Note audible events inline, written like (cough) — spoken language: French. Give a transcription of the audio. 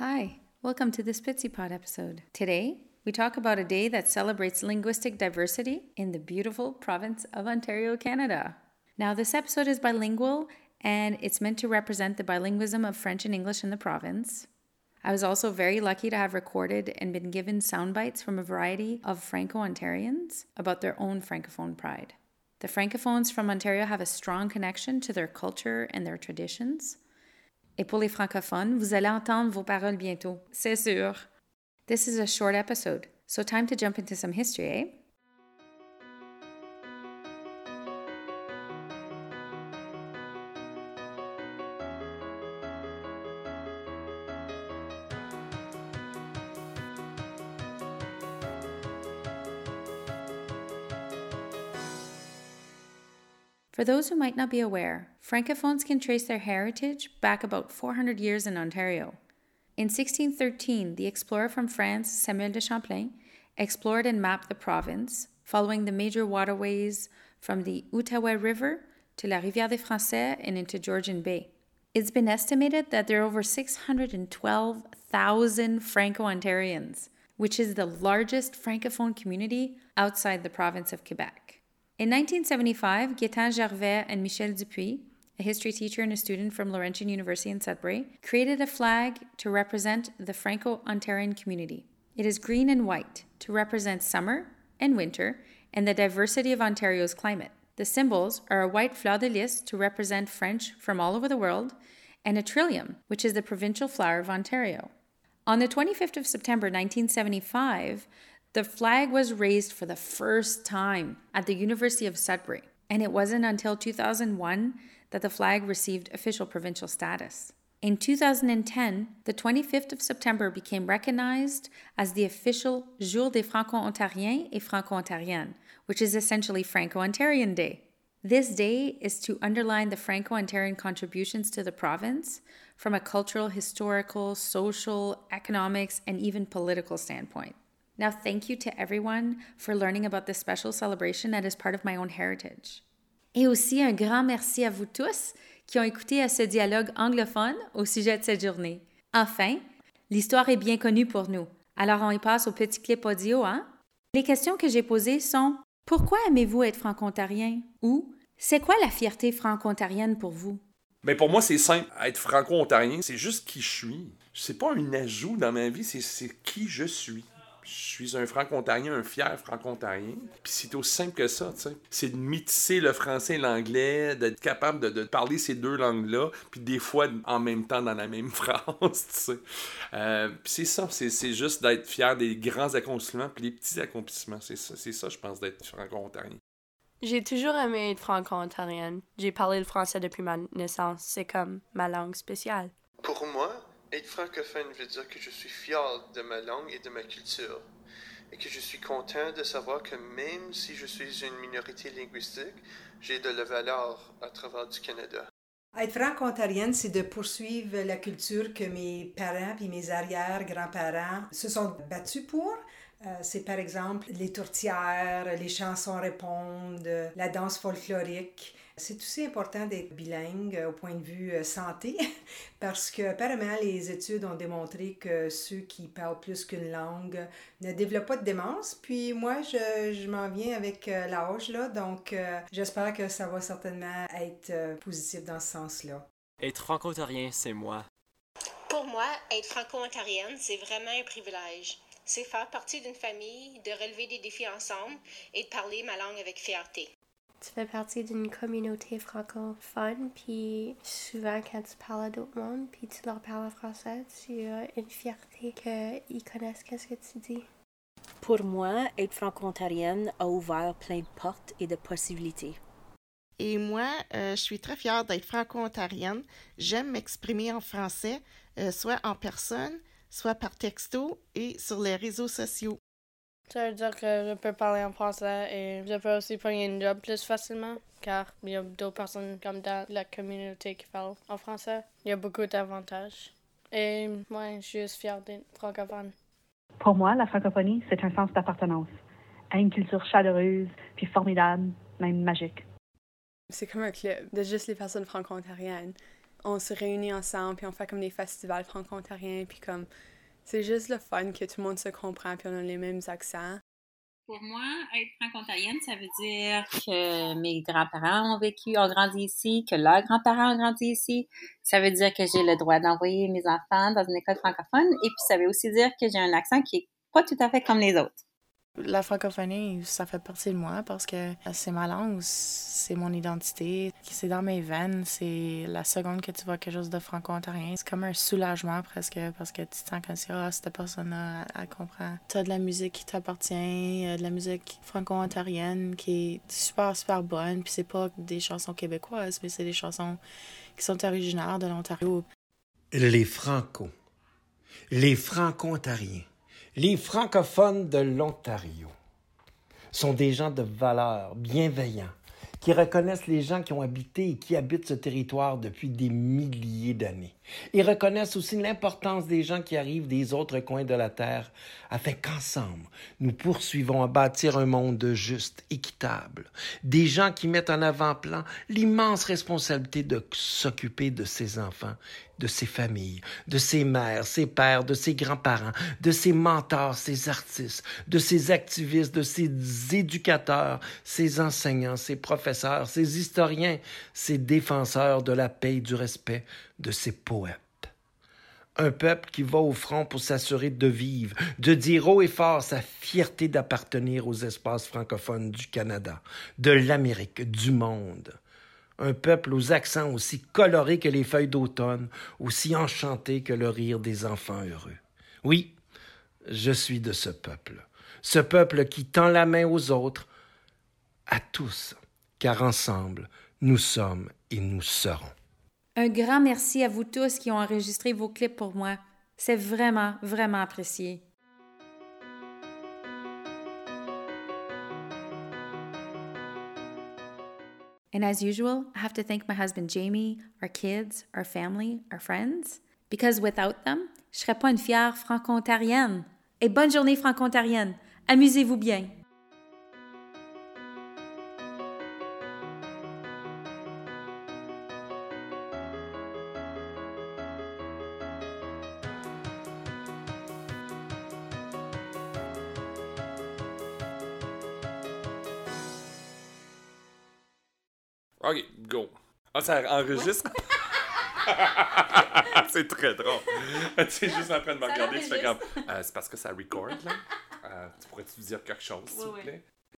Hi, welcome to the Spitzypod episode. Today, we talk about a day that celebrates linguistic diversity in the beautiful province of Ontario, Canada. Now, this episode is bilingual and it's meant to represent the bilingualism of French and English in the province. I was also very lucky to have recorded and been given sound bites from a variety of Franco Ontarians about their own Francophone pride. The Francophones from Ontario have a strong connection to their culture and their traditions. Et pour les francophones, vous allez entendre vos paroles bientôt, c'est sûr. This is a short episode, so time to jump into some history, eh? For those who might not be aware, Francophones can trace their heritage back about 400 years in Ontario. In 1613, the explorer from France, Samuel de Champlain, explored and mapped the province, following the major waterways from the Outaouais River to La Rivière des Français and into Georgian Bay. It's been estimated that there are over 612,000 Franco Ontarians, which is the largest Francophone community outside the province of Quebec. In 1975, Gaetan Gervais and Michel Dupuis, a history teacher and a student from Laurentian University in Sudbury, created a flag to represent the Franco Ontarian community. It is green and white to represent summer and winter and the diversity of Ontario's climate. The symbols are a white fleur de lis to represent French from all over the world, and a trillium, which is the provincial flower of Ontario. On the 25th of September 1975, the flag was raised for the first time at the University of Sudbury, and it wasn't until 2001 that the flag received official provincial status. In 2010, the 25th of September became recognized as the official Jour des Franco-Ontariens et Franco-Ontariennes, which is essentially Franco-Ontarian Day. This day is to underline the Franco Ontarian contributions to the province from a cultural, historical, social, economics, and even political standpoint. Now, thank you to everyone for learning about this special celebration that is part of my own heritage. Et aussi un grand merci à vous tous qui ont écouté à ce dialogue anglophone au sujet de cette journée. Enfin, l'histoire est bien connue pour nous. Alors on y passe au petit clip audio, hein? Les questions que j'ai posées sont Pourquoi aimez-vous être franco-ontarien? Ou C'est quoi la fierté franco-ontarienne pour vous? Mais pour moi, c'est simple. Être franco-ontarien, c'est juste qui je suis. C'est pas un ajout dans ma vie, c'est qui je suis. Je suis un franco-ontarien, un fier franco-ontarien. Puis c'est aussi simple que ça, tu sais. C'est de métisser le français et l'anglais, d'être capable de, de, parler ces deux langues-là, puis des fois en même temps dans la même (laughs) phrase, tu sais. Euh, puis c'est ça, c'est juste d'être fier des grands accomplissements puis des petits accomplissements. C'est ça, ça, je pense, d'être franco-ontarien. J'ai toujours aimé être franco-ontarienne. J'ai parlé le français depuis ma naissance. C'est comme ma langue spéciale. Pour moi, être francophone veut dire que je suis fier de ma langue et de ma culture, et que je suis content de savoir que même si je suis une minorité linguistique, j'ai de la valeur à travers du Canada. Être franco-ontarienne, c'est de poursuivre la culture que mes parents et mes arrière-grands-parents se sont battus pour. Euh, c'est par exemple les tourtières, les chansons répondent, la danse folklorique. C'est aussi important d'être bilingue au point de vue euh, santé (laughs) parce que apparemment les études ont démontré que ceux qui parlent plus qu'une langue ne développent pas de démence. Puis moi, je, je m'en viens avec euh, l'âge là, donc euh, j'espère que ça va certainement être positif dans ce sens-là. Être franco-ontarien, c'est moi. Pour moi, être franco-ontarienne, c'est vraiment un privilège. C'est faire partie d'une famille, de relever des défis ensemble et de parler ma langue avec fierté tu fais partie d'une communauté francophone, puis souvent quand tu parles à d'autres mondes, puis tu leur parles en français, tu as une fierté qu'ils connaissent qu'est-ce que tu dis. Pour moi, être franco-ontarienne a ouvert plein de portes et de possibilités. Et moi, euh, je suis très fière d'être franco-ontarienne. J'aime m'exprimer en français, euh, soit en personne, soit par texto et sur les réseaux sociaux. Ça veut dire que je peux parler en français et je peux aussi prendre un job plus facilement car il y a d'autres personnes comme dans la communauté qui parlent en français. Il y a beaucoup d'avantages. Et moi, je suis fière d'être francophone. Pour moi, la francophonie, c'est un sens d'appartenance à une culture chaleureuse, puis formidable, même magique. C'est comme un club de juste les personnes franco-ontariennes. on se réunit ensemble, puis on fait comme des festivals franco-ontariens, puis comme c'est juste le fun que tout le monde se comprend, puis on a les mêmes accents. Pour moi, être franco-ontarienne, ça veut dire que mes grands-parents ont vécu, ont grandi ici, que leurs grands-parents ont grandi ici. Ça veut dire que j'ai le droit d'envoyer mes enfants dans une école francophone. Et puis, ça veut aussi dire que j'ai un accent qui est pas tout à fait comme les autres. La francophonie, ça fait partie de moi parce que c'est ma langue, c'est mon identité, c'est dans mes veines. C'est la seconde que tu vois quelque chose de franco-ontarien. C'est comme un soulagement presque parce que tu te sens comme ah, cette personne-là, elle, comprend. Tu as de la musique qui t'appartient, de la musique franco-ontarienne qui est super, super bonne. Puis c'est pas des chansons québécoises, mais c'est des chansons qui sont originaires de l'Ontario. Les franco. Les franco-ontariens les francophones de l'Ontario sont des gens de valeur, bienveillants, qui reconnaissent les gens qui ont habité et qui habitent ce territoire depuis des milliers d'années. Ils reconnaissent aussi l'importance des gens qui arrivent des autres coins de la Terre afin qu'ensemble, nous poursuivons à bâtir un monde juste, équitable. Des gens qui mettent en avant-plan l'immense responsabilité de s'occuper de ses enfants, de ses familles, de ses mères, ses pères, de ses grands-parents, de ses mentors, ses artistes, de ses activistes, de ses éducateurs, ses enseignants, ses professeurs, ses historiens, ses défenseurs de la paix et du respect, de ses poètes. Un peuple qui va au front pour s'assurer de vivre, de dire haut et fort sa fierté d'appartenir aux espaces francophones du Canada, de l'Amérique, du monde. Un peuple aux accents aussi colorés que les feuilles d'automne, aussi enchanté que le rire des enfants heureux. Oui, je suis de ce peuple, ce peuple qui tend la main aux autres, à tous, car ensemble, nous sommes et nous serons. Un grand merci à vous tous qui ont enregistré vos clips pour moi. C'est vraiment, vraiment apprécié. And as usual, I have to thank my husband Jamie, our kids, our family, our friends, because without them, je serais pas une fière franco-ontarienne. Et bonne journée franco-ontarienne. Amusez-vous bien. Ok, go. Ah, ça enregistre? (laughs) c'est très drôle. (laughs) tu es juste en train de me regarder, tu fais comme. Euh, c'est parce que ça record, là. Euh, tu pourrais-tu dire quelque chose, s'il vous plaît?